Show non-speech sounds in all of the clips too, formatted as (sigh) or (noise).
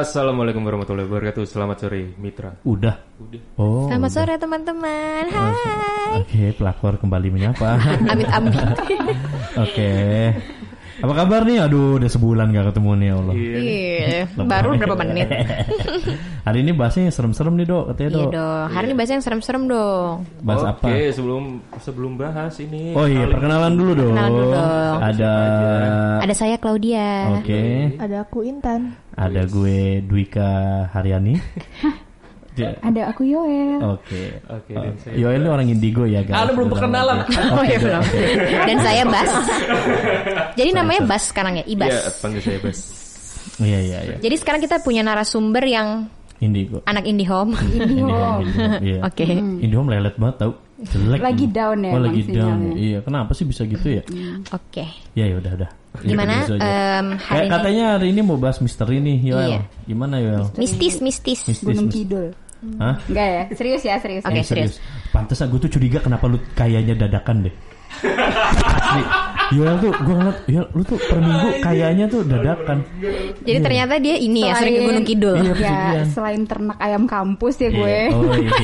Assalamualaikum warahmatullahi wabarakatuh. Selamat sore, Mitra. Udah. Udah. Oh. Selamat udah. sore teman-teman. Hai. Oke, pelakor kembali menyapa. (laughs) Amit-amit. (laughs) Oke. Apa kabar nih? Aduh, udah sebulan gak ketemu nih ya Allah. Iya, baru berapa menit? (laughs) Hari ini bahasnya yang serem-serem nih dok, katanya Iya dok. dong. Hari ini bahasa yang serem-serem dong. Bahas Oke, apa? sebelum sebelum bahas ini. Oh iya, perkenalan dulu dong. Perkenalan dulu dong. Ada. Ada saya Claudia. Oke. Ada aku Intan. Ada gue Dwika Haryani. (laughs) Ja- Ada aku Yoel. Oke. Oke, dan saya- Yoel ini orang indigo ya guys. Ada belum perkenalan. (laughs) Oh iya belum. Dan saya Bas. (laughs) Jadi namanya Bas sekarang ya, Iya, Ibas. panggil saya Bas. Iya iya iya. Jadi sekarang kita punya narasumber yang Indigo. anak IndiHome. Indihome. (laughs) Iya. Oke. Indihome lelet banget tau. Jelek. Lagi down ya Oh lagi down. sinyalnya. Iya. Kenapa sih bisa gitu ya? Oke. Ya ya udah udah. Ya, Gimana em, hari Kayak ini? katanya hari ini mau bahas misteri nih, Yoel. Iya. Gimana Yoel? Mistis, mistis. Mistis, Gunung mistis. Hah? Enggak ya? Serius ya, serius. Oke, Eh, serius. Pantes aku tuh curiga kenapa lu kayaknya dadakan deh. Asli. (laughs) Yoel tuh gue ngeliat, Yoel lu tuh per minggu kayaknya tuh dadakan. Jadi ternyata dia ini ya, sering ke Selain- Gunung Kidul. Iya, Ya, selain ternak ayam kampus ya gue. Iya. Oh iya. (laughs)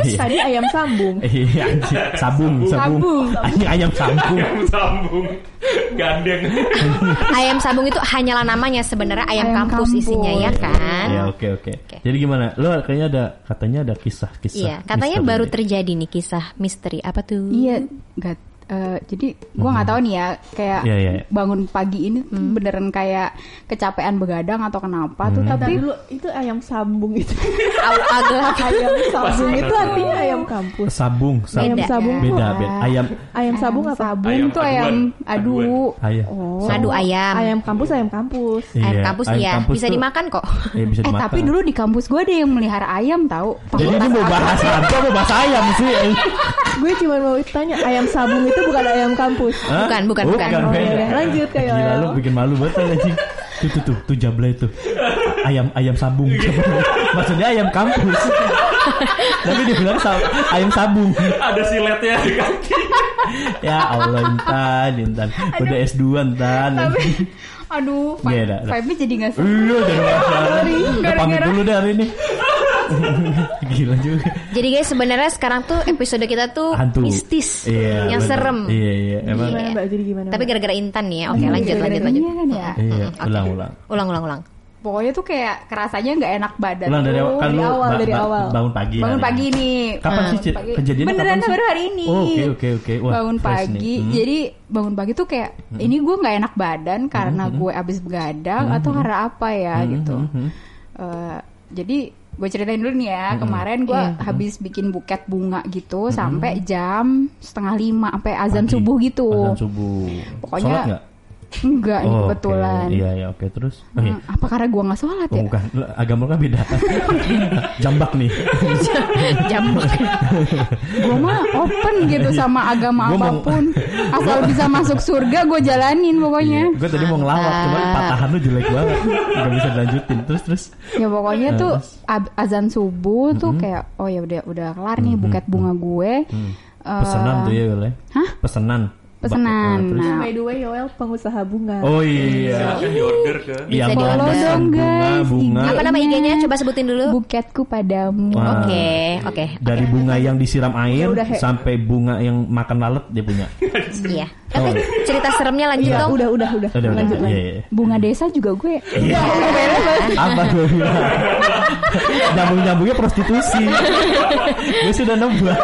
Iya. Tadi ayam sambung. Iya, sabung, sabung. Sabung. Anjing ayam sambung. Sambung. Gandeng. Ayam sabung itu hanyalah namanya sebenarnya ayam, Ayam kampus, kampus. isinya ya kan. Iya, oke oke. Jadi gimana? Lu kayaknya ada katanya ada kisah-kisah. Iya, katanya misteri baru terjadi nih kisah misteri apa tuh? Iya, enggak eh, jadi gua nggak tahu nih ya kayak Iya, iya. bangun pagi ini tuh Hmm. beneran kayak kecapean begadang atau kenapa tuh Hmm. tapi dulu itu ayam sambung itu agak (laughs) ayam sabung itu artinya ayam kampus sabung, sabung. ayam Beda. sabung tuh Beda, beda. Ayam ayam sabung apa sabung Ayam tuh ayam aduan. adu ayam. oh ngadu ayam. ayam kampus ayam kampus Ayam Iya, kampus ayam iya, kampus bisa tuh- dimakan kok. Iya, bisa eh dimakan. tapi dulu di kampus gue ada yang melihara ayam tahu Jadi ini mau bahas apa? Mau bahas ayam sih? (laughs) gue cuma mau tanya ayam sabung itu bukan ayam kampus Hah? Bukan, bukan, bukan. Oh, beda. ya. Lanjut, Kak Gila lu bikin malu banget anjing. Tuh tuh tuh, tuh jablay tuh. Ayam ayam sabung. Maksudnya ayam kampus. Tapi dia bilang sa- ayam sabung. Ada siletnya di kaki. Ya Allah Intan, Intan. Udah S2 Intan. tapi aduh vibe-nya jadi nggak seru Iya, udah masalah. Udah pamit dulu deh hari ini. Gila juga. Jadi guys sebenarnya sekarang tuh episode kita tuh Hantu. mistis, Iya, yang bener. serem. Iya, iya. Emang gimana mbak jadi gimana Tapi gara-gara Intan nih ya. Oke, lanjut, lanjut, lanjut. Iya kan ya Iya, Oke. ulang ulang. Ulang, ulang, ulang. pokoknya tuh kayak kerasanya nggak enak badan Ulang dari awal kan dari awal, dari awal. bangun pagi. bangun hari pagi ini. nih Kapan Hmm, sih pagi. kejadiannya beneran kapan baru hari ini Oh, Oke oke oke. Bangun pagi. Hmm. jadi bangun pagi tuh kayak ini gue nggak enak badan karena gue abis begadang atau karena apa ya Hmm, gitu hmm, hmm. Eh, jadi gue ceritain dulu nih ya kemarin gue habis bikin buket bunga gitu sampai jam setengah lima sampai azan Pagi. subuh gitu Azan subuh. Pokoknya-? Enggak Oh, kebetulan Oke. Iya iya oke terus. Oh, iya. Hmm, apa karena gue nggak sholat Oh, ya bukan, agama kan beda. (laughs) Jambak nih. (laughs) Jambak. gue mah open gitu sama agama Gua mau- apa pun asal bisa masuk surga gue jalanin pokoknya Gue tadi mau ngelawak, cuman patahan lu jelek banget. Gak bisa dilanjutin. Terus terus. ya pokoknya tuh Terus? azan subuh tuh kayak oh ya udah udah kelar nih buket bunga gue Hmm. Eh, Pesenan tuh ya boleh. hah? Pesenan. Terus? Nah. by the way Yoel pengusaha bunga Oh iya. Silahkan di order ke. Iya, pesan dong, bunga, guys. bunga. Apa nama IG-nya? Coba sebutin dulu. buketku padamu. Oke, oke. Dari bunga yang disiram air udah, He. sampai bunga yang makan lalat dia punya. (laughs) Iya. Tapi cerita seremnya lanjut Iya, dong. udah udah udah Udah, udah. lanjut Iya, lanjut iya. bunga desa juga gue Iya. (laughs) Apa gue bilang? (laughs) Nyambung-nyambungnya prostitusi. gue sudah nembak.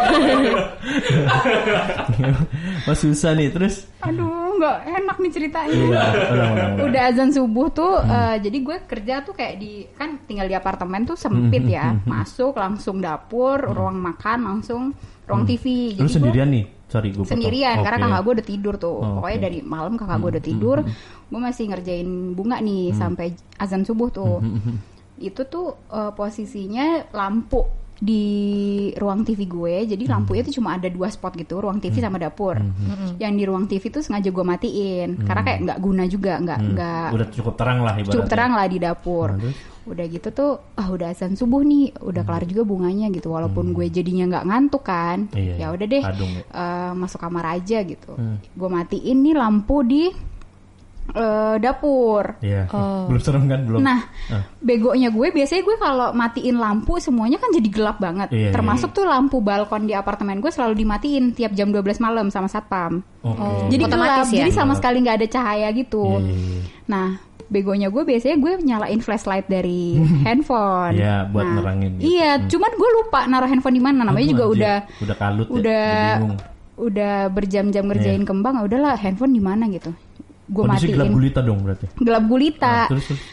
(laughs) Mas susah nih terus. aduh nggak enak nih ceritanya. Iya, ulang, ulang, ulang. udah azan subuh tuh eh, jadi gue kerja tuh kayak di kan tinggal di apartemen tuh sempit ya. masuk langsung dapur ruang makan langsung ruang TV Lu jadi gue sendirian nih? Sorry, gue sendirian karena Oke. kakak gue udah tidur tuh. Oh, pokoknya dari malam kakak gue udah tidur. gue masih ngerjain bunga nih sampai azan subuh tuh. Itu tuh eh, posisinya lampu di ruang TV gue jadi lampunya tuh cuma ada dua spot gitu ruang TV sama dapur. Yang di ruang TV tuh sengaja gue matiin karena kayak nggak guna juga nggak nggak Udah cukup terang lah ibaratnya. cukup terang lah di dapur. Nah, terus? udah gitu tuh ah udah azan subuh nih udah kelar juga bunganya gitu walaupun gue jadinya nggak ngantuk kan. Hmm. Iya, ya iya. udah deh eh, masuk kamar aja gitu. Hmm. gue matiin nih lampu di eh, dapur. Iya. Oh. Belum serem kan belum. Nah, Ah. begonya gue biasanya gue kalau matiin lampu semuanya kan jadi gelap banget. Iya, iya. Termasuk tuh lampu balkon di apartemen gue selalu dimatiin tiap jam 12 malam sama satpam. Oke. Jadi Otomatis gelap, ya? jadi sama sekali nggak ada cahaya gitu. Iya, iya, iya. Nah, begonya gue biasanya gue nyalain flashlight dari (laughs) handphone. Iya, buat Nah, nerangin gitu. Iya, cuman gue lupa naruh handphone di mana. Namanya Aduh, juga anjir. udah udah kalut ya, udah bingung. udah berjam-jam ngerjain Iya. kembang. ah, Udahlah, handphone di mana gitu. Gue Kondisi gelap matiin. gulita dong berarti. Gelap gulita. Nah, terus terus.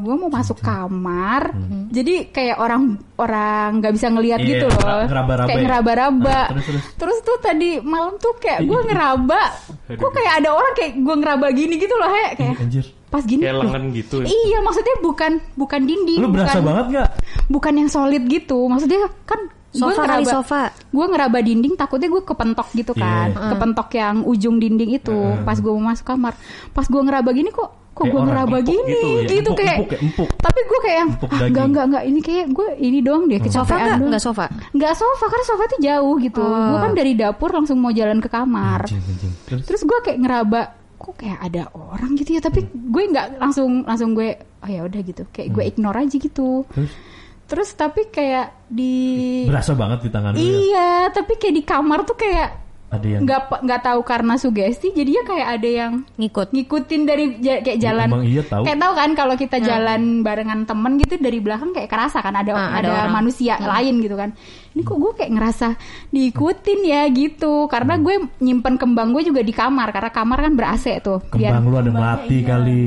gue mau masuk kamar, jadi kayak orang orang nggak bisa ngelihat Iya, gitu loh, ngera- ngeraba-raba kayak ya? ngeraba-raba. Ah, terus, terus. tuh tadi malam tuh kayak gue ngeraba, kok kayak ada orang kayak gue ngeraba gini gitu loh, he kayak Anjir. pas gini. Kayak loh. lengan gitu. Iya, maksudnya bukan bukan dinding, Lu berasa bukan banget gak? bukan yang solid gitu, maksudnya kan gua Sofa kali sofa. gue ngeraba dinding takutnya gue kepentok gitu kan. Iya. kepentok yang ujung dinding itu. Pas gue mau masuk kamar. Pas gue ngeraba gini kok kok gue ngeraba empuk gini? gitu gitu, ya, empuk, kayak empuk ya, empuk. tapi gue kayak yang ah, enggak enggak enggak ini kayak gue ini doang deh Sofa kecapean nggak? doang. Nggak sofa? nggak sofa karena sofa tuh jauh gitu. Gue kan dari dapur langsung mau jalan ke kamar. Anjing, anjing. Terus? Terus gue kayak ngeraba kok kayak ada orang gitu ya? Tapi gue nggak langsung langsung gue oh ya udah gitu. Kayak gue ignore aja gitu. Terus terus tapi kayak di berasa banget di tangan lu ya. Iya, tapi kayak di kamar tuh kayak Ada yang nggak nggak tahu karena sugesti, jadinya kayak ada yang Ngikut. ngikutin dari kayak jalan. Emang iya tahu. Kayak tahu kan kalau kita jalan barengan temen gitu dari belakang kayak kerasa kan ada Ah, ada ada, orang. manusia lain gitu kan. Ini kok gue kayak ngerasa diikutin ya gitu. Karena gue nyimpen kembang gue juga di kamar karena kamar kan ber AC tuh. kembang lu ada melati kali.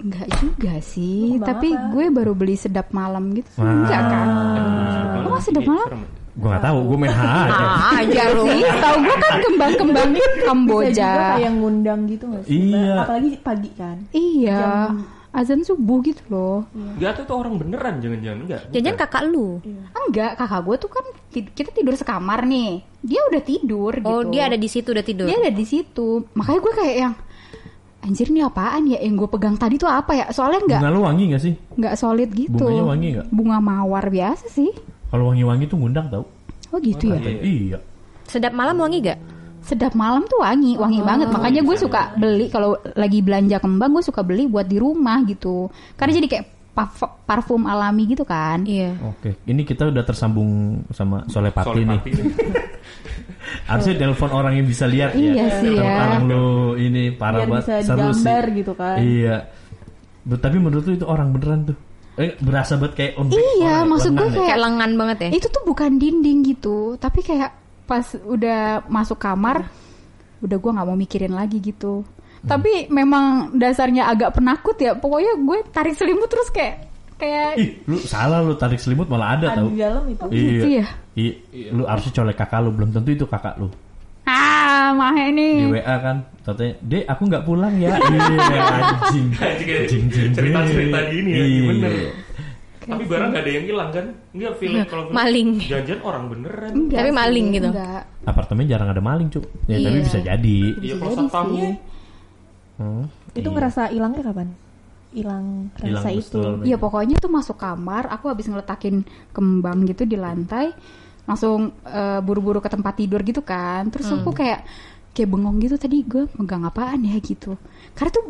Enggak juga sih, Kembang tapi apa? gue baru beli sedap malam gitu. Wah. Enggak kan? Lu masih sedap malam? Gua gak tahu, gua main aja. Ah, aja lu. sih, tahu gue kan kembang-kembang Bisa Kamboja. juga kayak ngundang gitu gak sih? Iya. Apalagi pagi kan. Iya, Jam- azan subuh gitu loh. Enggak tuh itu orang beneran jangan-jangan enggak. Jangan bukan. kakak lu. Enggak, kakak gue tuh kan kita tidur sekamar nih. Dia udah tidur Oh, gitu. dia ada di situ udah tidur. Dia ada di situ. Makanya gue kayak yang anjir nih apaan ya yang gue pegang tadi tuh apa ya? Soalnya nggak Bunga lu wangi gak sih? nggak solid gitu. Bunganya wangi nggak? Bunga mawar biasa sih. Kalau wangi-wangi tuh ngundang tau. Oh gitu ya. Katanya, Iya. Sedap malam wangi gak? Sedap malam tuh wangi, wangi banget. Makanya gue suka beli kalau lagi belanja kembang gue suka beli buat di rumah gitu. Karena jadi kayak parf- parfum alami gitu kan. Iya. Oke, ini kita udah tersambung sama Soleh Pati Soal nih. (laughs) Harusnya telepon orang yang bisa lihat Iya ya. sih ya. Sekarang lu ini parah Biar banget. bisa Seru sih. digambar gitu kan. Iya. Tapi menurut lu itu orang beneran tuh? Eh, berasa banget kayak on Iya, orang, maksud gue ya? kayak Kayak lengan banget ya. itu tuh bukan dinding gitu tapi kayak pas udah masuk kamar udah gue nggak mau mikirin lagi gitu tapi memang dasarnya agak penakut ya pokoknya gue tarik selimut terus kayak kayak Ih, lu salah lu tarik selimut malah ada Ada tau. di dalam itu. gitu ya? Iya. Lu harusnya colek kakak lu, belum tentu itu kakak lu. ah mahe Di nih WA kan, katanya, "Dek, aku nggak pulang ya." (laughs) Iya, anjing. (laughs) Anjing, cerita-cerita gini ya, Iya. bener. Tapi barang gak ada yang hilang kan? Enggak feeling kalau Maling. Jangan orang beneran. Enggak Tapi maling gitu. enggak. Apartemen jarang ada maling, Cuk. Ya, tapi Iya. bisa jadi. Iya Bisa kalau jadi satpamnya. Hmm. Itu ngerasa hilangnya kapan? Hilang Hilang rasa itu. Iya pokoknya tuh masuk kamar, aku habis ngeletakin kembang gitu di lantai, langsung eh, buru-buru ke tempat tidur gitu kan. Terus aku kayak kayak bengong gitu tadi gue megang apaan ya gitu. Karena tuh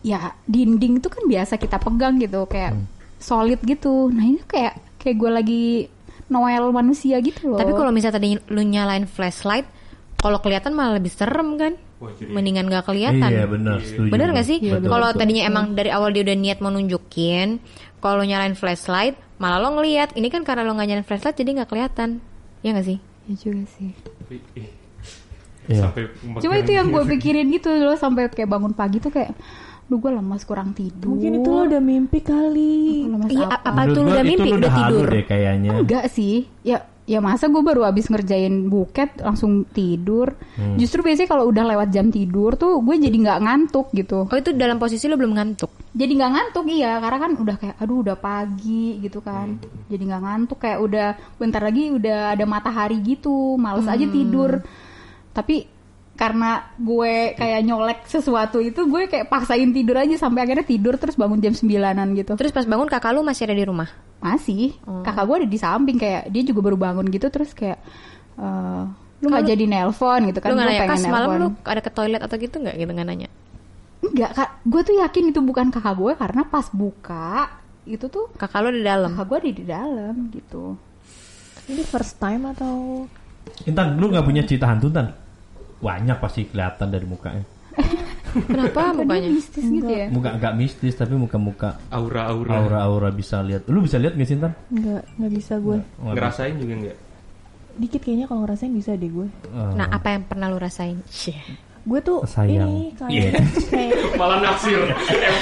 ya dinding tuh kan biasa kita pegang gitu kayak solid gitu. Nah ini kayak kayak gue lagi Noel manusia gitu loh. Tapi kalau misalnya tadi lu nyalain flashlight, kalau kelihatan malah lebih serem kan? Wah, jadi- Mendingan gak kelihatan. Iya, benar, setuju. Bener gak sih? Betul, Kalau betul. tadinya emang dari awal dia udah niat mau nunjukin, kalau nyalain flashlight, malah lo ngeliat. Ini kan karena lo gak nyalain flashlight jadi gak kelihatan. Iya gak sih? ya juga sih. Ih, Iya. Sampai Cuma itu yang gue pikirin gitu loh sampai kayak bangun pagi tuh kayak Duh gue lemas kurang tidur Mungkin itu lo udah mimpi kali. Lemas Iya, apa? apa tuh lu udah itu mimpi? lu Udah halu tidur? deh kayaknya. Enggak sih. Ya ya masa gue baru abis ngerjain buket langsung tidur. Hmm. Justru biasanya kalau udah lewat jam tidur tuh gue jadi nggak ngantuk gitu. Oh itu dalam posisi lo belum ngantuk? Jadi nggak ngantuk iya karena kan udah kayak aduh udah pagi gitu kan. Jadi nggak ngantuk kayak udah bentar lagi udah ada matahari gitu. Males aja tidur. Tapi karena gue kayak nyolek sesuatu itu gue kayak paksain tidur aja sampai akhirnya tidur terus bangun jam 9-an gitu. Terus pas bangun kakak lu masih ada di rumah? Masih. Kakak gue ada di samping kayak dia juga baru bangun gitu terus kayak eh lu nggak jadi nelpon gitu kan lu gue pengen kas malam nelpon. lu ada ke toilet atau gitu gak? Gitu gak nanya? enggak kak gue tuh yakin itu bukan kakak gue karena pas buka itu tuh Kakak lo di dalam. kakak gue ada di dalam gitu Ini first time atau Intan, lu nggak punya cerita hantu Tan? Banyak pasti kelihatan dari mukanya. (laughs) Kenapa mukanya? mistis gitu ya Muka agak mistis tapi muka-muka Aura-aura. aura-aura bisa lihat. Lu bisa lihat nggak sih Tan? enggak enggak bisa gue. Oh, Ngerasain juga enggak? Dikit kayaknya kalau ngerasain bisa deh gue. Oh. Nah, apa yang pernah lu rasain? Gue tuh Sayang. ini kayak Iya. kayak (laughs) Malah naksir. Ya.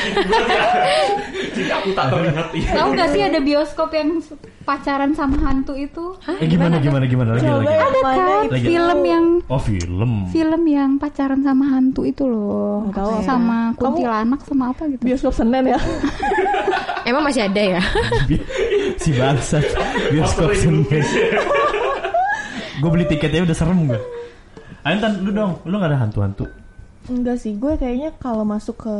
Jika aku tak terlihat iya. tahu gak sih ada bioskop yang pacaran sama hantu itu Eh gimana gimana gimana lagi Coba lagi. ya. ada kan itu? Lagi. film yang Oh film. film yang pacaran sama hantu itu loh tahu. sama Kamu- kuntilanak sama apa gitu bioskop Senen ya. (laughs) Emang masih ada ya? (laughs) Si bangsa bioskop ini? gue beli tiketnya udah serem gue. Ayo Tan, lu dong, lu gak ada hantu-hantu? Enggak sih, gue kayaknya kalau masuk ke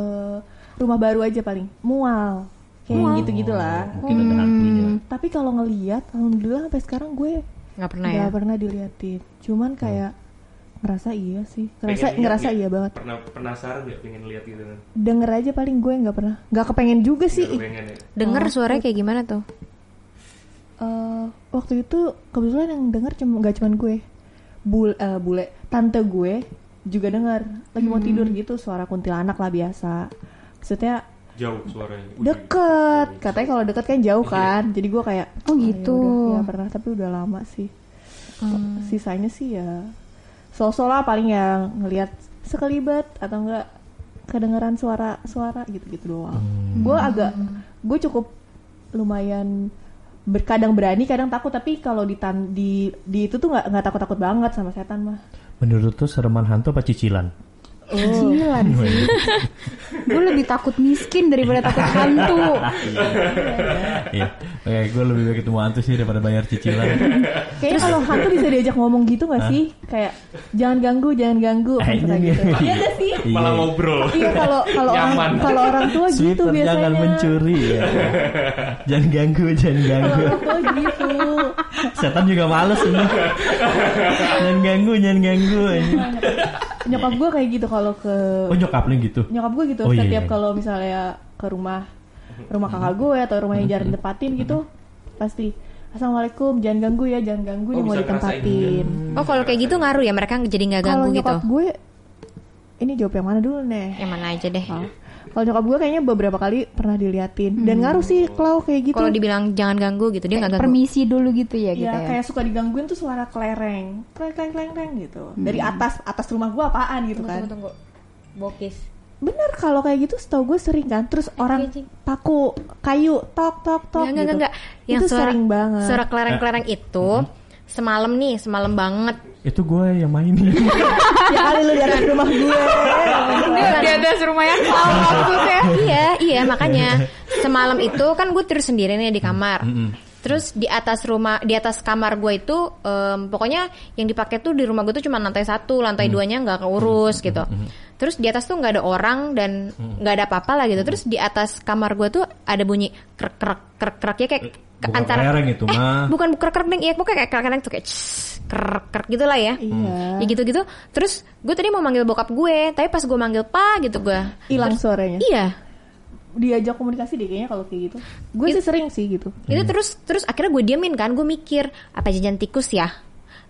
rumah baru aja paling mual. Kayak gitu-gitu lah. Mungkin ada hantunya. Tapi kalau ngelihat, alhamdulillah sampai sekarang gue Nggak pernah nggak ya? pernah diliatin. Cuman kayak ngerasa iya sih, ngerasa Pengen ngerasa iya banget. Pernah penasaran nggak pengen lihat gitu kan? Denger aja paling gue nggak pernah, nggak kepengen juga sih. Nggak pengen ya. Denger suaranya kayak gimana tuh? Eh, waktu itu kebetulan yang denger cuma nggak cuman gue, bul eh, bule, tante gue juga denger lagi mau tidur gitu suara kuntilanak lah biasa. Maksudnya Jauh suaranya. Deket, katanya kalau deket kan jauh kan, jadi gue kayak Oh, ya gitu. udah, ya pernah tapi udah lama sih. Sisanya sih ya sosok lah paling yang ngelihat sekelibat atau enggak kedengeran suara-suara gitu-gitu doang. Gue agak, gue cukup lumayan berkadang berani, kadang takut. Tapi kalau di di di itu tuh nggak nggak takut-takut banget sama setan mah. Menurut tuh sereman hantu apa cicilan? Cicilan sih. gue lebih takut miskin daripada takut hantu. Iya. Oke, gue lebih baik ketemu hantu sih daripada bayar cicilan. Kayaknya kalau hantu bisa diajak ngomong gitu nggak sih? Kayak jangan ganggu, jangan ganggu, misalnya iya, gitu. iya. Iya nggak sih? Malah Iya. ngobrol. Iya kalau kalau orang kalau orang tua gitu biasanya. jangan mencuri ya. jangan ganggu, jangan Kalau ganggu. orang tua gitu. Setan juga males ini. jangan ganggu, jangan ganggu. Nyokap gue kayak gitu kalau ke Oh nyokap lu gitu. nyokap gue gitu Oh, iya, setiap iya. kalau misalnya ke rumah rumah kakak gue atau rumah yang jarang ditempatin gitu pasti assalamualaikum jangan ganggu ya jangan ganggu Oh, nih mau ditempatin Oh kalau kayak gitu ngaruh ya mereka jadi nggak kalau ganggu gitu? nyokap gue ini jawab yang mana dulu nih Yang mana aja deh. Oh. Kalau nyokap gue kayaknya beberapa kali pernah diliatin dan ngaruh sih kalau kayak gitu Kalau dibilang jangan ganggu gitu dia nggak ganggu. Permisi dulu gitu ya gitu ya, ya. kayak suka digangguin tuh suara kelereng kleng kleng kleng kleng gitu dari atas atas rumah gue apaan gitu kan tunggu. Bokis. bener kalau kayak gitu setahu gue sering kan terus orang anjing. paku kayu tok tok tok Enggak, gitu enggak, enggak. Yang itu suara, sering banget Suara kelereng-kelereng itu semalam nih, semalam banget. Itu gue yang mainin. (laughs) ya kali lu di atas rumah gue Di atas rumah yang tahu maksudnya. iya, iya makanya semalam itu kan gue tidur sendiri nih di kamar. Terus di atas rumah, di atas kamar gue itu, em, pokoknya yang dipakai tuh di rumah gue tuh cuma lantai satu, lantai duanya nggak keurus gitu. Terus di atas tuh nggak ada orang dan nggak ada apa-apa lah gitu. Terus di atas kamar gue tuh ada bunyi krek krek krek krek ya kayak Bukan antara kelereng itu eh, mah. bukan krek deng, iya pokoknya kayak krek tuh kayak css, krek krek gitu lah ya. iya. Ya gitu-gitu. Terus gue tadi mau manggil bokap gue, tapi pas gue manggil pa gitu gue. hilang suaranya. Iya, diajak komunikasi deh kayaknya kalau kayak gitu. Gue sih sering sih gitu. Itu terus terus akhirnya gue diemin kan gue mikir apa jajan tikus ya?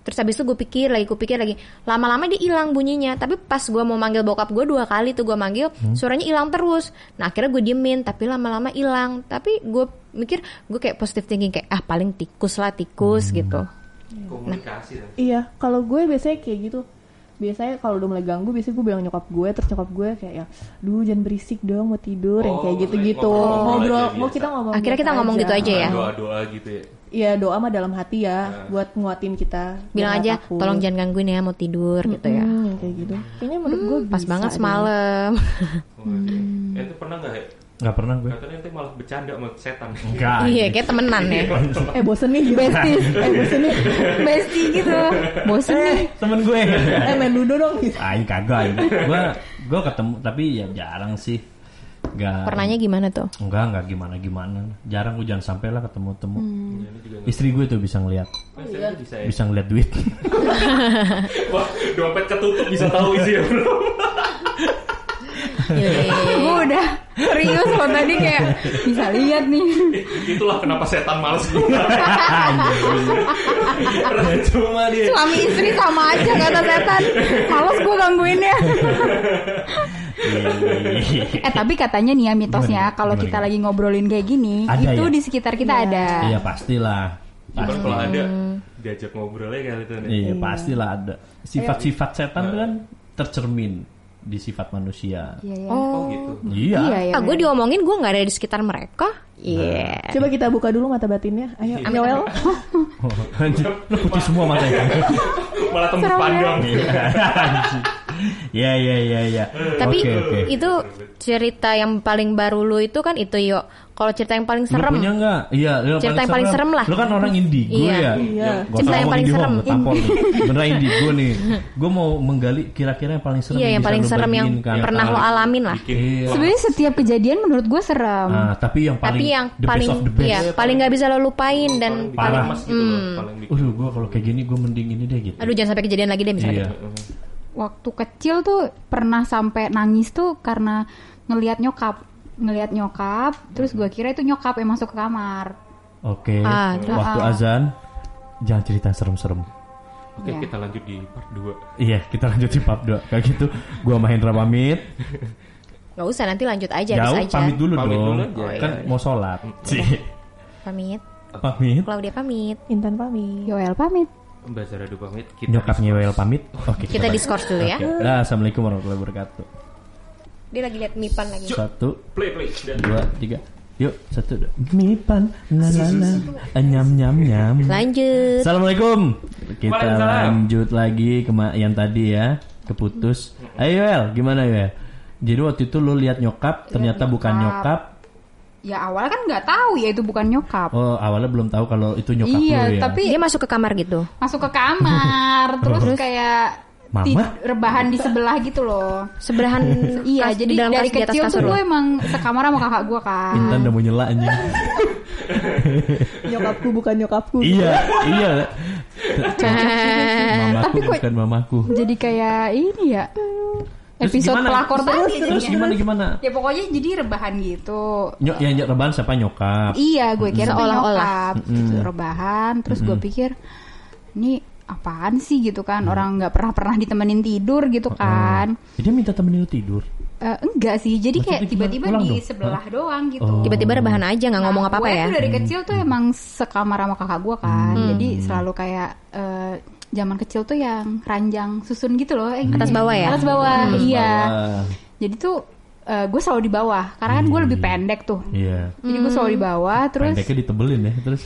Terus habis itu gue pikir lagi gue pikir lagi. Lama-lama dia hilang bunyinya tapi pas gue mau manggil bokap gue dua kali tuh gue manggil suaranya hilang terus. Nah akhirnya gue diemin tapi lama-lama hilang. Tapi gue mikir gue kayak positive thinking kayak ah paling tikus lah tikus gitu. Komunikasi kan. iya kalau gue biasanya kayak gitu. Biasanya kalau udah mulai ganggu biasanya gue bilang nyokap gue terus nyokap gue kayak ya duh jangan berisik dong mau tidur yang Oh, kayak gitu-gitu. ngobrol ngobrol aja mau kita ngomong Akhirnya kita ngomong gitu aja. ya? Doa-doa gitu ya. Iya doa mah dalam hati ya buat nguatin kita bilang aja takut. tolong jangan gangguin ya mau tidur gitu ya. Hmm, kayak gitu. Kayaknya menurut gue pas banget semalam. (laughs) Eh, itu pernah nggak Nggak pernah gue. Katanya nanti malah bercanda sama setan. Enggak. (laughs) iya kayak temenan ya (laughs) eh bosen nih besties eh bosen nih Besti gitu. Bosen nih. Temen gue. eh main ludo dong Ah, ini kagak. Gue gue ketemu tapi ya jarang sih. Gak. pernahnya gimana tuh Enggak, enggak gimana gimana. Jarang gue jangan sampai lah ketemu temu. Ini juga nggak- Istri gue tuh bisa ngeliat, saya bisa ya. bisa ngeliat duit. (laughs) Wah, dompet ketutup bisa tahu isi ya bro. gue udah serius loh tadi kayak bisa lihat nih Itulah kenapa setan males keluar. (laughs) Cuma dia. suami istri sama aja kata setan males gue gangguinnya eh tapi katanya nih ya mitosnya kalau kita lagi ngobrolin kayak gini Ada itu ya? di sekitar kita ada Iya pastilah. Pasti. kalau ada diajak ngobrolnya kali itu nih. Iya pastilah ada. Sifat-sifat setan itu kan tercermin di sifat manusia. Iya, iya. Oh. Oh gitu. Iya. Iya, iya, Ah, gue bener. diomongin gue nggak ada di sekitar mereka. Iya. Coba kita buka dulu mata batinnya. Ayo, Noel. Oh, anjir, lu putih semua matanya. (laughs) Malah tembus ya. pandang. Ya (laughs) ya ya ya. Tapi Oke, oke. itu cerita yang paling baru lu itu kan itu yo. Kalau cerita yang paling Lu serem, punya nggak? Iya, lu Cerita yang paling serem lah. Lu kan orang indigo Iya. ya. Iya. Gua Cerita yang paling serem. nih. (laughs) Beneran indigo nih. Gue mau menggali kira-kira yang paling serem iya yang paling lu serem yang kan. pernah lo alamin lah. Iya. sebenarnya setiap kejadian menurut gue serem Ah, tapi yang paling Tapi yang the best paling of the best. iya paling nggak bisa lo lupain dan paling Parah. mas gitu loh, paling bikin. Udah, gue kalau kayak gini gue mending ini deh gitu. aduh jangan sampai kejadian lagi deh misalnya. Iya. waktu kecil tuh pernah sampai nangis tuh karena ngelihat nyokap ngelihat nyokap terus gue kira itu nyokap yang masuk ke kamar Oke. Ah, terus- Waktu azan jangan cerita serem-serem. Oke, Iya. kita lanjut di part 2. Iya, kita lanjut di pub 2. Kayak gitu. Gua sama Hendra pamit. Nggak usah nanti lanjut aja Jauh aja. pamit dulu Pamit dong. dulu aja. Oh, kan iya. mau sholat. Cih. Pamit. Pamit. Claudia pamit. Intan pamit. Yoel pamit Mbak Zara du pamit. Kita Nyokapnya Wel pamit. Oke. Kita balik. discourse dulu ya. Oke. Dah, assalamualaikum warahmatullahi wabarakatuh. Dia lagi lihat mipan lagi. Satu, play play. Dan dua, tiga. Yuk, satu, dua. Mipan, la la la, nyam nyam nyam. Lanjut. Assalamualaikum. Kita lanjut lagi ke yang tadi ya, keputus. Ayo Wel, gimana ya? Jadi waktu itu lu lihat nyokap, ternyata bukan nyokap. nyokap. ya awalnya kan nggak tahu ya itu bukan nyokap Oh, awalnya belum tahu kalau itu nyokap iya lu ya. tapi Dia masuk ke kamar gitu. masuk ke kamar (laughs) terus kayak Mama? tid- rebahan di sebelah gitu loh Sebelahan (laughs) iya kas- jadi dari kecil tuh lo. gue emang sekamar sama kakak gue kan Intan udah mau nyela anjing. Nyokapku bukan nyokapku. iya, iya. (laughs) Mamaku Tapi kok- bukan mamaku. jadi kayak ini ya Terus episode gimana? pelakor tadi Terus jadinya. gimana gimana? ya pokoknya jadi rebahan gitu Nyok yang rebahan siapa nyokap? Iya, gue kira tuh Seolah-olah. nyokap gitu, rebahan. Terus gue pikir, ini apaan sih gitu kan? Orang nggak pernah pernah ditemenin tidur gitu kan? Eh, Dia minta temenin tidur. Eh, enggak sih, jadi kayak Maksudnya gimana? tiba-tiba di dong? sebelah doang gitu. Oh. Tiba-tiba rebahan aja nggak ngomong Nah, apa-apa gue ya. tuh dari kecil tuh emang sekamar sama kakak gue kan, Hmm. jadi selalu kayak eh, zaman kecil tuh yang ranjang susun gitu loh, eh, Atas bawah ya? Atas bawah, Terus iya. bawah. Jadi tuh eh, gue selalu di bawah, karena kan gue lebih pendek tuh. Iya. Jadi gue selalu di bawah, terus Pendeknya ditebelin ya, terus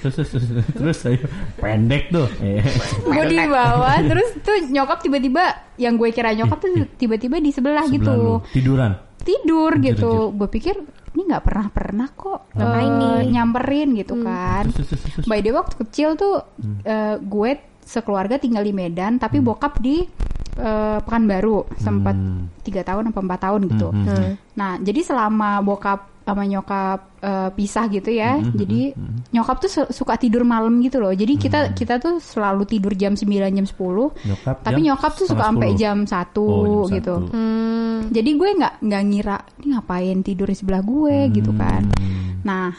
terus terus terus, terus saya pendek tuh. Gue di bawah terus tuh nyokap tiba-tiba yang gue kira nyokap tuh tiba-tiba di sebelah, Sebelah gitu lu. Tiduran. tidur Anjir, gitu gue pikir ini nggak pernah pernah kok Ngapain eh, nih? nyamperin gitu kan Terus terus terus. terus. by the way waktu kecil tuh eh, gue sekeluarga tinggal di Medan tapi bokap di eh, Pekanbaru sempat Hmm. tiga tahun apa empat tahun gitu Hmm, hmm, Hmm. Nah, jadi selama bokap sama nyokap eh, pisah gitu ya, Hmm, jadi nyokap tuh su- suka tidur malam gitu loh. Jadi kita kita tuh selalu tidur jam 9 jam 10. Nyokap Tapi jam nyokap tuh suka sampai 10. jam 1 Oh, jam gitu. satu. Hmm. Jadi gue nggak nggak ngira ini ngapain tidur di sebelah gue gitu kan. Hmm. Nah,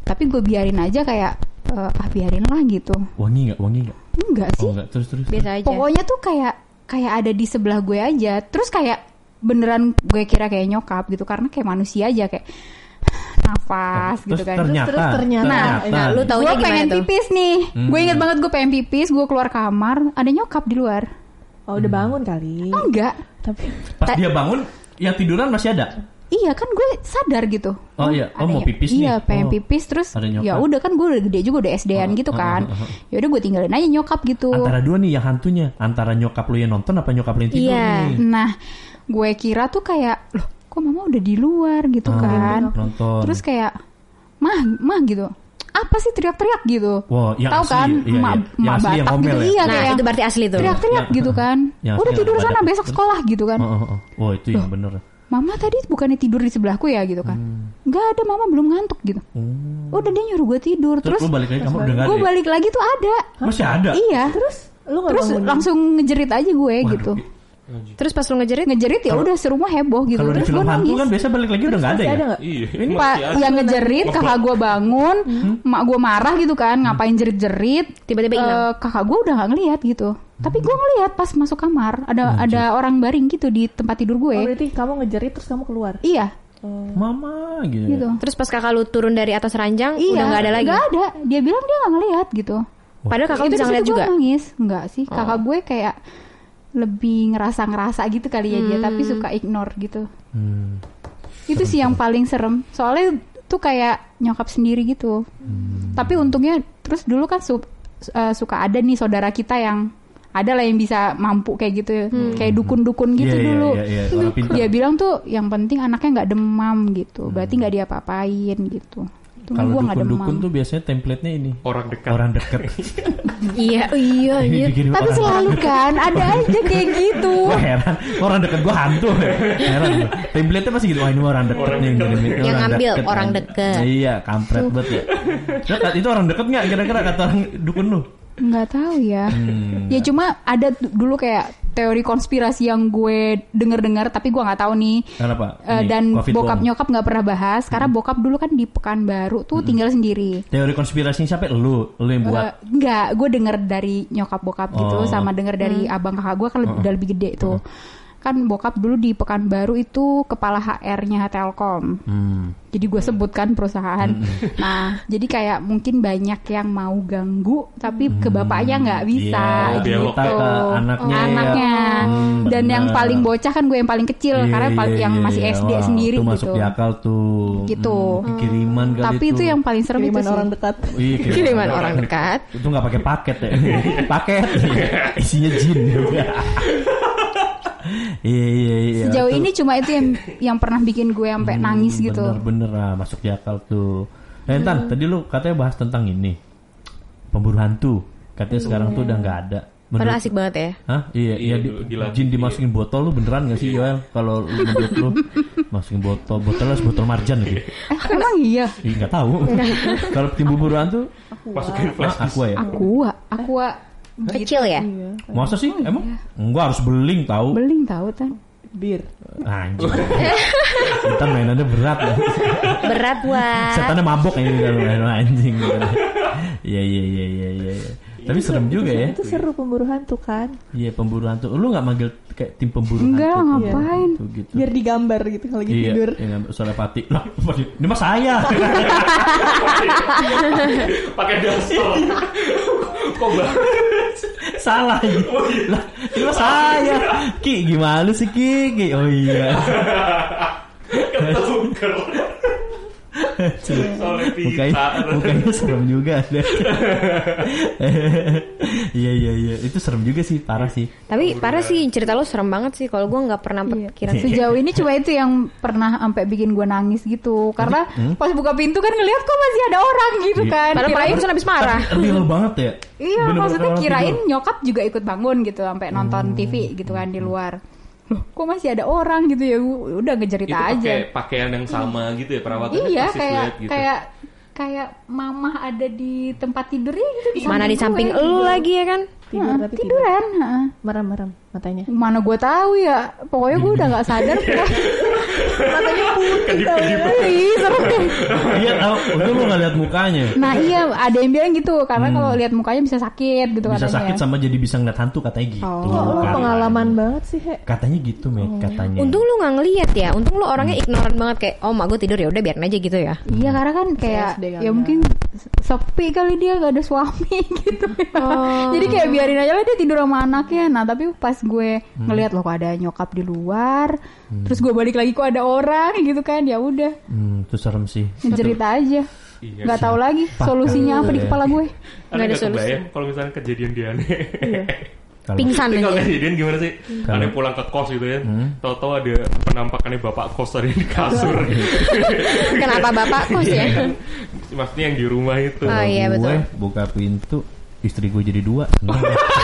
tapi gue biarin aja kayak eh, ah biarin lah gitu. Wangi nggak? Wangi nggak? Enggak sih. Oh enggak, terus terus. Biasa aja. Pokoknya tuh kayak kayak ada di sebelah gue aja. Terus kayak beneran gue kira kayak nyokap gitu karena kayak manusia aja kayak nafas Terus gitu kan. ternyata, Terus ternyata. Nah, lu gue taunya gimana pengen tuh? pipis nih. Hmm. Gue inget banget gue pengen pipis, gue keluar kamar, ada nyokap di luar. Oh, udah bangun kali. Enggak. Tapi Pas dia bangun, yang tiduran masih ada. Iya kan gue sadar gitu. Oh iya, oh mau ny- pipis Iya, nih. pengen Oh. pipis terus Ada nyokap. ya udah kan gue udah gede juga udah SD-an Oh, gitu oh, kan. oh, oh, oh. Ya udah gue tinggalin aja nyokap gitu. Antara dua nih yang hantunya, antara nyokap lu yang nonton apa nyokap lu yang tidur Iya. nih? Nah, gue kira tuh kayak loh, kok mama udah di luar gitu Ah, kan. nonton. Terus kayak mah, mah gitu. Apa sih teriak-teriak gitu? Wah, yang Tahu asli, kan? iya, Emak iya. Asli yang Batak ngomel gitu. ya? Iya Nah, kayak itu berarti asli tuh. teriak-teriak Yang- gitu kan. (laughs) yang Udah tidur sana badak. besok sekolah gitu kan. Oh, oh, oh. Oh, itu yang bener. Mama tadi bukannya tidur di sebelahku ya gitu kan. Nggak ada mama belum ngantuk gitu. Hmm. Oh. Udah dia nyuruh gue tidur. Terus, Terus balik lagi kamar udah gue ya? balik lagi tuh ada. Masih ada. Iya. terus lu Terus bangun? langsung ngejerit aja gue Waduh, gitu. Terus pas lu ngejerit ngejerit ya udah serumah heboh gitu Kalau di terus film hantu nangis kan biasa balik lagi udah nggak ada ya. ada nggak? Iya. Pak masih ada. yang ngejerit kakak gue bangun, mak gue marah gitu kan, ngapain jerit-jerit, Tiba-tiba. Eh, kakak gue udah nggak ngeliat gitu. Tapi gue ngeliat pas masuk kamar ada ada orang baring gitu di tempat tidur gue. Oh, berarti kamu ngejerit terus kamu keluar. Iya, Mama gitu. gitu. Terus pas kakak lu turun dari atas ranjang Iya, udah nggak ada lagi. nggak ada. Dia bilang dia nggak ngeliat gitu. Padahal kakak lu Itu bisa ngeliat juga. nangis, enggak sih. Kakak gue kayak lebih ngerasa-ngerasa gitu kali ya dia, tapi suka ignore gitu. Hmm. Itu sih yang paling serem. Soalnya tuh kayak nyokap sendiri gitu. Hmm. Tapi untungnya terus dulu kan su- eh, suka ada nih saudara kita yang ada lah yang bisa mampu kayak gitu, kayak dukun-dukun gitu Iya, iya, dulu. iya, iya, orang pintar. Dia bilang tuh yang penting anaknya nggak demam gitu. Berarti nggak diapa-apain gitu. Kalau dukun-dukun tuh biasanya template-nya ini. Orang dekat. Orang deket. (laughs) Iya, iya, iya. Tapi orang- selalu kan ada (laughs) aja kayak gitu. Gua heran, orang deket gua hantu. heran gua. Template-nya pasti gitu. Wah ini orang Orang nih. ngirimin. Ini Yang ngambil, deket, orang kan. deket. Iya, kampret banget ya. Nah, itu orang deket nggak kira-kira kata orang dukun lu? Nggak tahu ya. Hmm. Ya cuma ada dulu kayak teori konspirasi yang gue denger-dengar tapi gue nggak tahu nih. Kenapa? Eh, Ini, dan COVID bokap nyokap nggak pernah bahas karena bokap dulu kan di Pekanbaru tuh tinggal sendiri. Teori konspirasinya siapa? Lu, lu yang buat. Eh, enggak, gue denger dari nyokap bokap gitu Oh. sama denger dari abang kakak gue kan lebih, udah lebih gede tuh. Kan bokap dulu di Pekanbaru itu kepala HR-nya Telkom. Hmm. Jadi gue sebutkan perusahaan. Nah, jadi kayak mungkin banyak yang mau ganggu, tapi ke bapaknya nggak bisa Oh, gitu. ke anaknya ya. Anaknya. Hmm, Dan yang paling bocah kan gue yang paling kecil Iya, karena paling iya, yang iya, masih iya. SD Wah, sendiri itu gitu. masuk di akal tuh. Gitu. Hmm, kiriman kali Tapi itu yang paling serem Kiriman itu sih. orang dekat. Iya, (laughs) Kiriman orang dekat. Itu nggak pakai paket ya. paket. Isinya jin juga. (laughs) Iya iya iya. Sejauh Itu- ini cuma itu yang yang pernah bikin gue sampai Hmm, nangis gitu. Bener-bener ah, masuk di akal tuh. Eh, Tan, tadi lu katanya bahas tentang ini. Pemburu hantu. Katanya sekarang tuh udah nggak ada. Menurut- Padahal asik banget ya. Hah? Iya, iya, Iya, gila. jin dimasukin botol lu beneran gak sih Yoel? Kalau lu menurut lu (laughs) masukin botol, botolnya botol marjan gitu. Eh, emang iya. Ih, nggak tahu. (laughs) Kalau tim bubur hantu, Masukin ah, flash aku ya. Aqua, aqua Kecil ya? Iya. Masa sih? Emang? Enggak harus beling tahu. beling tahu kan. Bir. Anjir. Kita mainannya berat ya. Berat buat. Setannya mabok ini kalau main anjing. Iya iya iya iya iya. iya. Tapi serem juga ya. Itu seru pemburu hantu kan? Iya pemburu hantu. Lu nggak manggil kayak tim pemburu Enggak, hantu? ngapain? Gitu, gitu. Biar digambar gitu kalau lagi Iya, tidur. iya, suara pati. Lah, ini mah saya. (laughs) Pakai daster. Kok banget? Salah. Lah, ini mah saya. (laughs) Ki, gimana sih Ki? Ki? Oh iya. (laughs) Mukanya, mukanya serem juga. (laughs) Iya iya iya, itu serem juga sih, parah sih. Tapi parah sih cerita lo serem banget sih. Kalau gue nggak pernah Iya. pikiran. (laughs) Sejauh ini cuma itu yang pernah sampai bikin gue nangis gitu. Karena pas buka pintu kan ngeliat kok masih ada orang gitu Iya. kan. Padahal Kirain- barusan habis marah. (laughs) Real banget ya. Iya, Bener-bener maksudnya kayak orang kirain tidur. nyokap juga ikut bangun gitu sampai nonton TV gitu kan di luar. Loh, kok masih ada orang gitu ya? Udah ngejerit Itu aja. pakai pakaian yang sama gitu ya perawatannya Iya, persis kayak lihat gitu. kayak kayak mamah ada di tempat tidurnya gitu di Mana di samping gue, lu gitu. lagi ya kan? Tidur Heeh, tapi tidur. tiduran, heeh. Merem-merem matanya. Mana gue tahu ya. Pokoknya gue udah nggak sadar. (laughs) Matanya putih Kedip-kedip. tau. Ih, serem deh. Iya tahu, itu lu nggak lihat mukanya. Nah iya, ada yang bilang gitu karena kalau lihat mukanya bisa sakit gitu Hmm. Bisa katanya. sakit sama jadi bisa ngeliat hantu katanya gitu. Oh. Katanya. pengalaman banget sih, He? Katanya gitu, Met, katanya. Untung lu nggak ngeliat ya. Untung lu orangnya ignoran banget kayak oh mak gue tidur ya udah biarin aja gitu ya. Iya karena kan kayak ya ya. mungkin sepi kali dia gak ada suami (laughs) gitu. Oh. Jadi kayak biarin aja lah dia tidur sama anaknya. Nah tapi pas gue Hmm. ngelihat loh kok ada nyokap di luar, terus gue balik lagi kok ada orang gitu kan ya udah Hmm, itu serem sih. ngejerit aja. Iya. Gak tahu lagi solusinya apa di ya. kepala gue. Ada Nggak ada nggak solusi. kalau misalnya kejadian dia aneh. (laughs) Kalau Pingsan Tapi kalau kejadian gimana sih? Kalau- Aneh pulang ke kos gitu ya. Hmm. Tahu-tahu ada penampakannya bapak kos tadi di kasur. (laughs) Kenapa bapak kos ya? Maksudnya yang di rumah itu. Oh, iya, gue betul. buka pintu, istri gue jadi dua.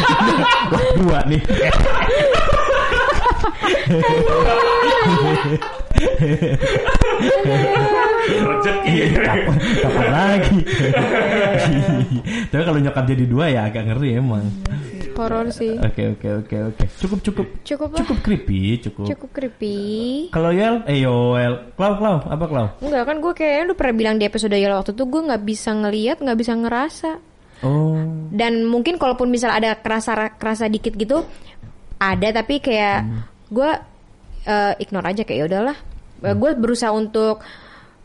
(laughs) Dua nih. Rezeki. kapan, kapan lagi? Tapi kalau nyokap jadi dua ya agak ngeri emang. horor sih. Oke oke oke oke. Cukup cukup Cukup lah. cukup creepy, cukup. Cukup creepy. Kalau Yoel, eh Yoel, Klau Klau, apa Klau? Enggak kan gue kayaknya udah pernah bilang di episode Yola waktu itu gue nggak bisa ngelihat, nggak bisa ngerasa. Oh, Dan mungkin kalaupun misal ada kerasa kerasa dikit gitu, ada tapi kayak Hmm. gue eh, ignore aja kayak ya udahlah. Gue berusaha untuk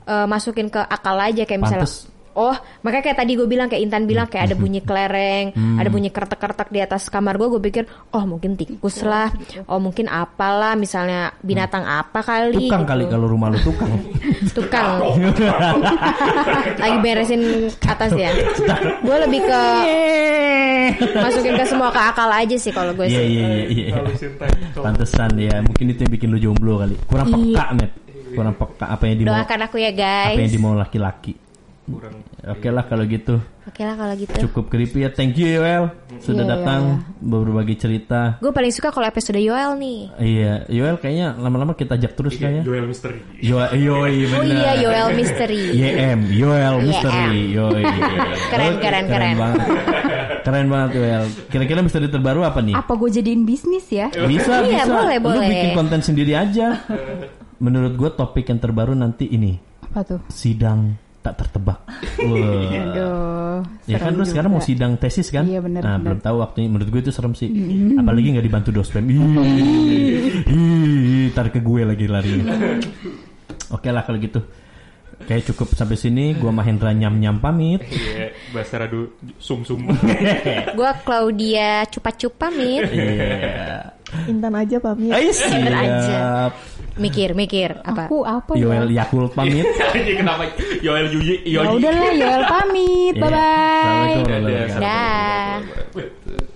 eh, masukin ke akal aja kayak misalnya. Pantes. Oh, makanya kayak tadi gue bilang kayak Intan bilang kayak ada bunyi kelereng, Hmm. ada bunyi kertek-kertek di atas kamar gue. Gue pikir, oh mungkin tikus lah, oh mungkin apalah, misalnya binatang apa kali. tukang gitu. kali kalau rumah lu tukang. (laughs) tukang (laughs) lagi beresin atas ya gue lebih ke (laughs) masukin ke semua ke akal aja sih kalau gue Iya sih iya iya. iya. Pantesan ya, mungkin itu yang bikin lu jomblo kali. Kurang Iya. peka, Net. Kurang peka apa yang dimau doakan aku ya apa yang guys dimau laki-laki. Kurang. Oke lah kalau gitu. oke lah kalau gitu Cukup creepy ya. Thank you Yoel sudah Iya, datang berbagi cerita. gue paling suka kalau episode Yoel nih Iya, Yoel kayaknya lama-lama kita ajak terus kayaknya. Joel Misteri. Yoel, yoi bener. oh iya Yoel Mystery YM, Yoel Mystery, yoi. (laughs) Keren, keren, keren. banget. Keren banget Yoel. Kira-kira misteri terbaru apa nih? Apa gue jadiin bisnis ya? Bisa, Iya, bisa. boleh, Lu boleh. bikin konten sendiri aja. Menurut gue topik yang terbaru nanti ini Apa tuh? sidang tak tertebak. Wah. (laughs) Aduh. Ya kan lu sekarang mau sidang tesis kan? Iya, bener, Nah bener. belum tahu waktunya. Menurut gue itu serem sih. Apalagi nggak dibantu dospem. Ih, ih, tarik ke gue lagi lari. Oke lah kalau gitu. Kayak cukup sampai sini. Gua Mahendra nyam nyam pamit. Iya, bahasa radu sum-sum. (laughs) (laughs) gue Claudia cupa-cupa mit Iya. Intan aja pamit. Ayo Bener aja. siap. mikir mikir apa Aku apa ya? Yoel Yakult pamit. (laughs) Ini kenapa Yoel Yuyi Ya Yoyi. udahlah, Yoel pamit. Iya. Bye bye. Assalamualaikum wabarakatuh. dah.